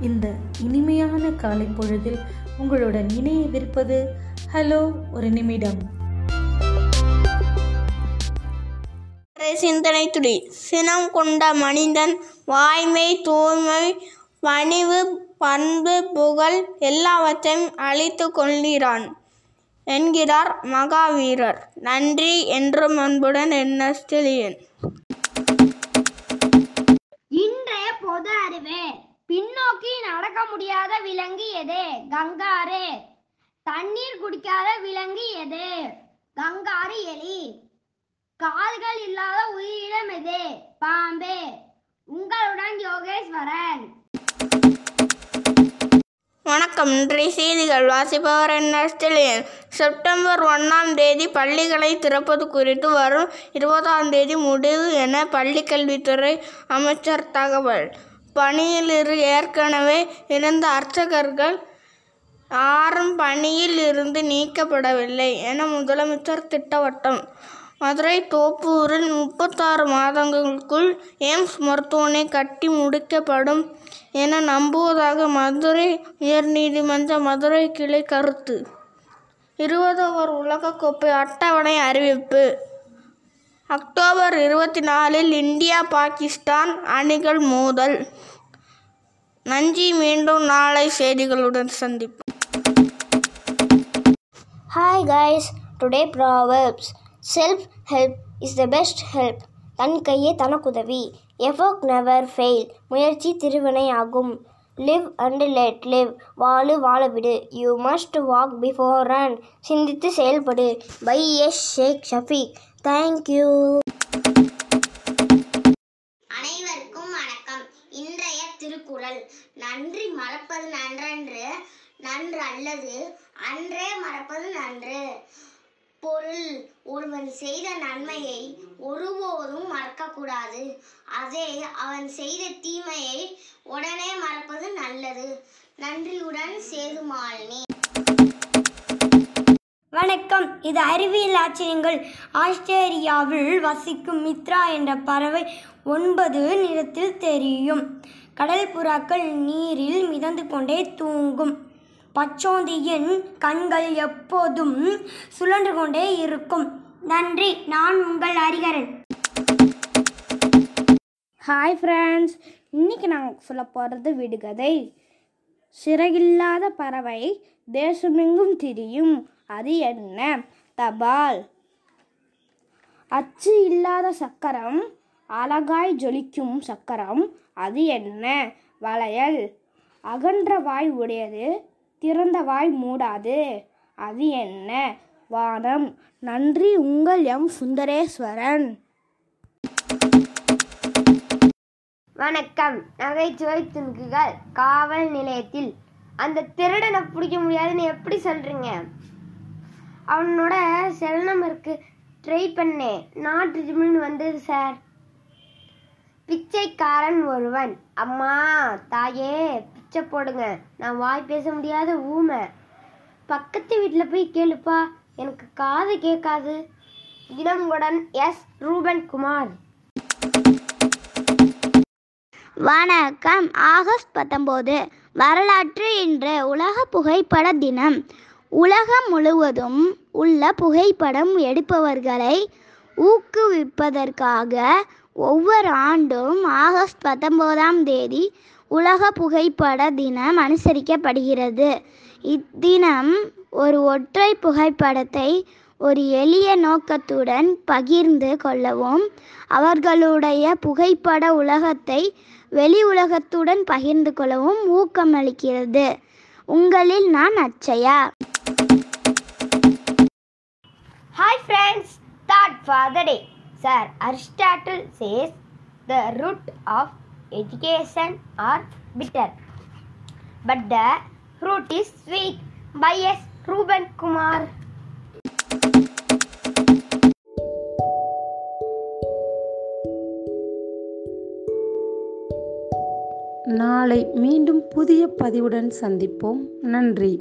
இந்த இனிமையான காலை பொழுதில் உங்களுடன் இணையவிருப்பது ஹலோ ஒரு நிமிடம். சிந்தனை துளி. சினம் கொண்ட மனிதன் வாய்மை தூய்மை பணிவு பண்பு புகழ் எல்லாவற்றையும் அழித்து கொள்கிறான் என்கிறார் மகாவீரர். நன்றி என்றும் அன்புடன் என்எஸ்டிலியன் இன்றைய பொது அறிவு. பின்னோக்கி நடக்க முடியாத விலங்கு எது? கங்காரு. தண்ணீர் குடிக்காத விலங்கு எது? கங்காரு எலி. கால்கள் இல்லாத உயிரினம் எது? பாம்பு. உங்களுடன் யோகேஸ்வரன். வணக்கம். இன்றைய செய்திகள். வாசிப்பவர் என்ன செப்டம்பர் ஒன்றாம் தேதி பள்ளிகளை திறப்பது குறித்து வரும் இருபதாம் தேதி முடிவு என பள்ளிக்கல்வித்துறை அமைச்சர் தகவல். பணியிலிரு ஏற்கனவே இருந்த அர்ச்சகர்கள் யாரும் பணியில் இருந்து நீக்கப்படவில்லை என முதலமைச்சர் திட்டவட்டம். மதுரை தோப்பூரில் முப்பத்தாறு மாதங்களுக்குள் எய்ம்ஸ் மருத்துவமனை கட்டி முடிக்கப்படும் என நம்புவதாக மதுரை உயர்நீதிமன்ற மதுரை கிளை கருத்து. இருபது ஓவர் உலகக்கோப்பை அட்டவணை அறிவிப்பு அக்டோபர் இருபத்தி நாலில் இந்தியா பாகிஸ்தான் அணிகள் மோதல். நன்றி மீண்டும் நாளை செய்திகளுடன் சந்திப்போம். Hi guys today proverbs self help is the best help தன் கையே தனக்குதவி. எஃபோக் நெவர் ஃபெயில் முயற்சி திருவினை ஆகும். லிவ் அண்ட் லெட் லிவ் வாழு வாழ விடு you must walk before run சிந்தித்து செயல்படு. By S Sheikh Shafeeq thank you அனைவருக்கும் வணக்கம். இன்றைய திருக்குறள். நன்றி மறப்பது நன்றன்று நன்று அல்லது அன்றே மறப்பது நன்று. பொருள் ஒருவன் செய்த நன்மையை ஒருபோதும் மறக்கக்கூடாது. அதே அவன் செய்த தீமையை உடனே மறப்பது நல்லது நன்றியுடன் சேதுமாலினி. வணக்கம். இது அறிவியல் ஆச்சரியங்கள். ஆஸ்திரேலியாவில் வசிக்கும் மித்ரா என்ற பறவை ஒன்பது நிறத்தில் தெரியும். கடல் புறாக்கள் நீரில் மிதந்து கொண்டே தூங்கும். பச்சோந்தியின் கண்கள் எப்போதும் சுழன்று கொண்டே இருக்கும். நன்றி. நான் உங்கள் அறிகரன் ஹாய் ஃப்ரெண்ட்ஸ் இன்னைக்கு நாங்கள் சொல்ல போகிறது விடுகதை. சிறகில்லாத பறவை தேசமெங்கும் திரியும். அது என்ன? தபால். அச்சு இல்லாத சக்கரம் அழகாய் ஜொலிக்கும் சக்கரம். அது என்ன? வளையல். அகன்ற வாய் உடையது திறந்த வாய் மூடாது. அது என்ன? வானம். நன்றி உங்கள் எம் சுந்தரேஸ்வரன். வணக்கம். நகைச்சுவை துணுக்குகள் காவல் நிலையத்தில். அந்த திருடனை பிடிக்க முடியாதுன்னு எப்படி சொல்கிறீங்க அவனோட செல் நம்பருக்கு ட்ரை பண்ணேன். நாட் ரிஜிபிள்னு வந்தது சார் பிச்சைக்காரன் ஒருவன். அம்மா தாயே பிச்சை போடுங்க. நான் வாய் பேச முடியாத ஊமை. பக்கத்து வீட்டில் போய் கேளுப்பா. எனக்கு காது கேட்காது. இளங்குடன் எஸ். ரூபன் குமார் வணக்கம். ஆகஸ்ட் பத்தொம்போது வரலாற்று இன்று உலக புகைப்பட தினம். உலகம் முழுவதும் உள்ள புகைப்படம் எடுப்பவர்களை ஊக்குவிப்பதற்காக ஒவ்வொரு ஆண்டும் ஆகஸ்ட் பத்தொம்போதாம் தேதி உலக புகைப்பட தினம் அனுசரிக்கப்படுகிறது. இத்தினம் ஒரு ஒற்றை புகைப்படத்தை ஒரு எளிய நோக்கத்துடன் பகிர்ந்து கொள்ளவும் அவர்களுடைய புகைப்பட உலகத்தை வெளி உலகத்துடன் பகிர்ந்து கொள்ளவும் ஊக்கமளிக்கிறது உங்களில் நான் Achaya hi friends thought for sir Aristotle says the root of education are bitter but the fruit is sweet. By S. Ruben Kumar. நாளை மீண்டும் புதிய பதிவுடன் சந்திப்போம். நன்றி.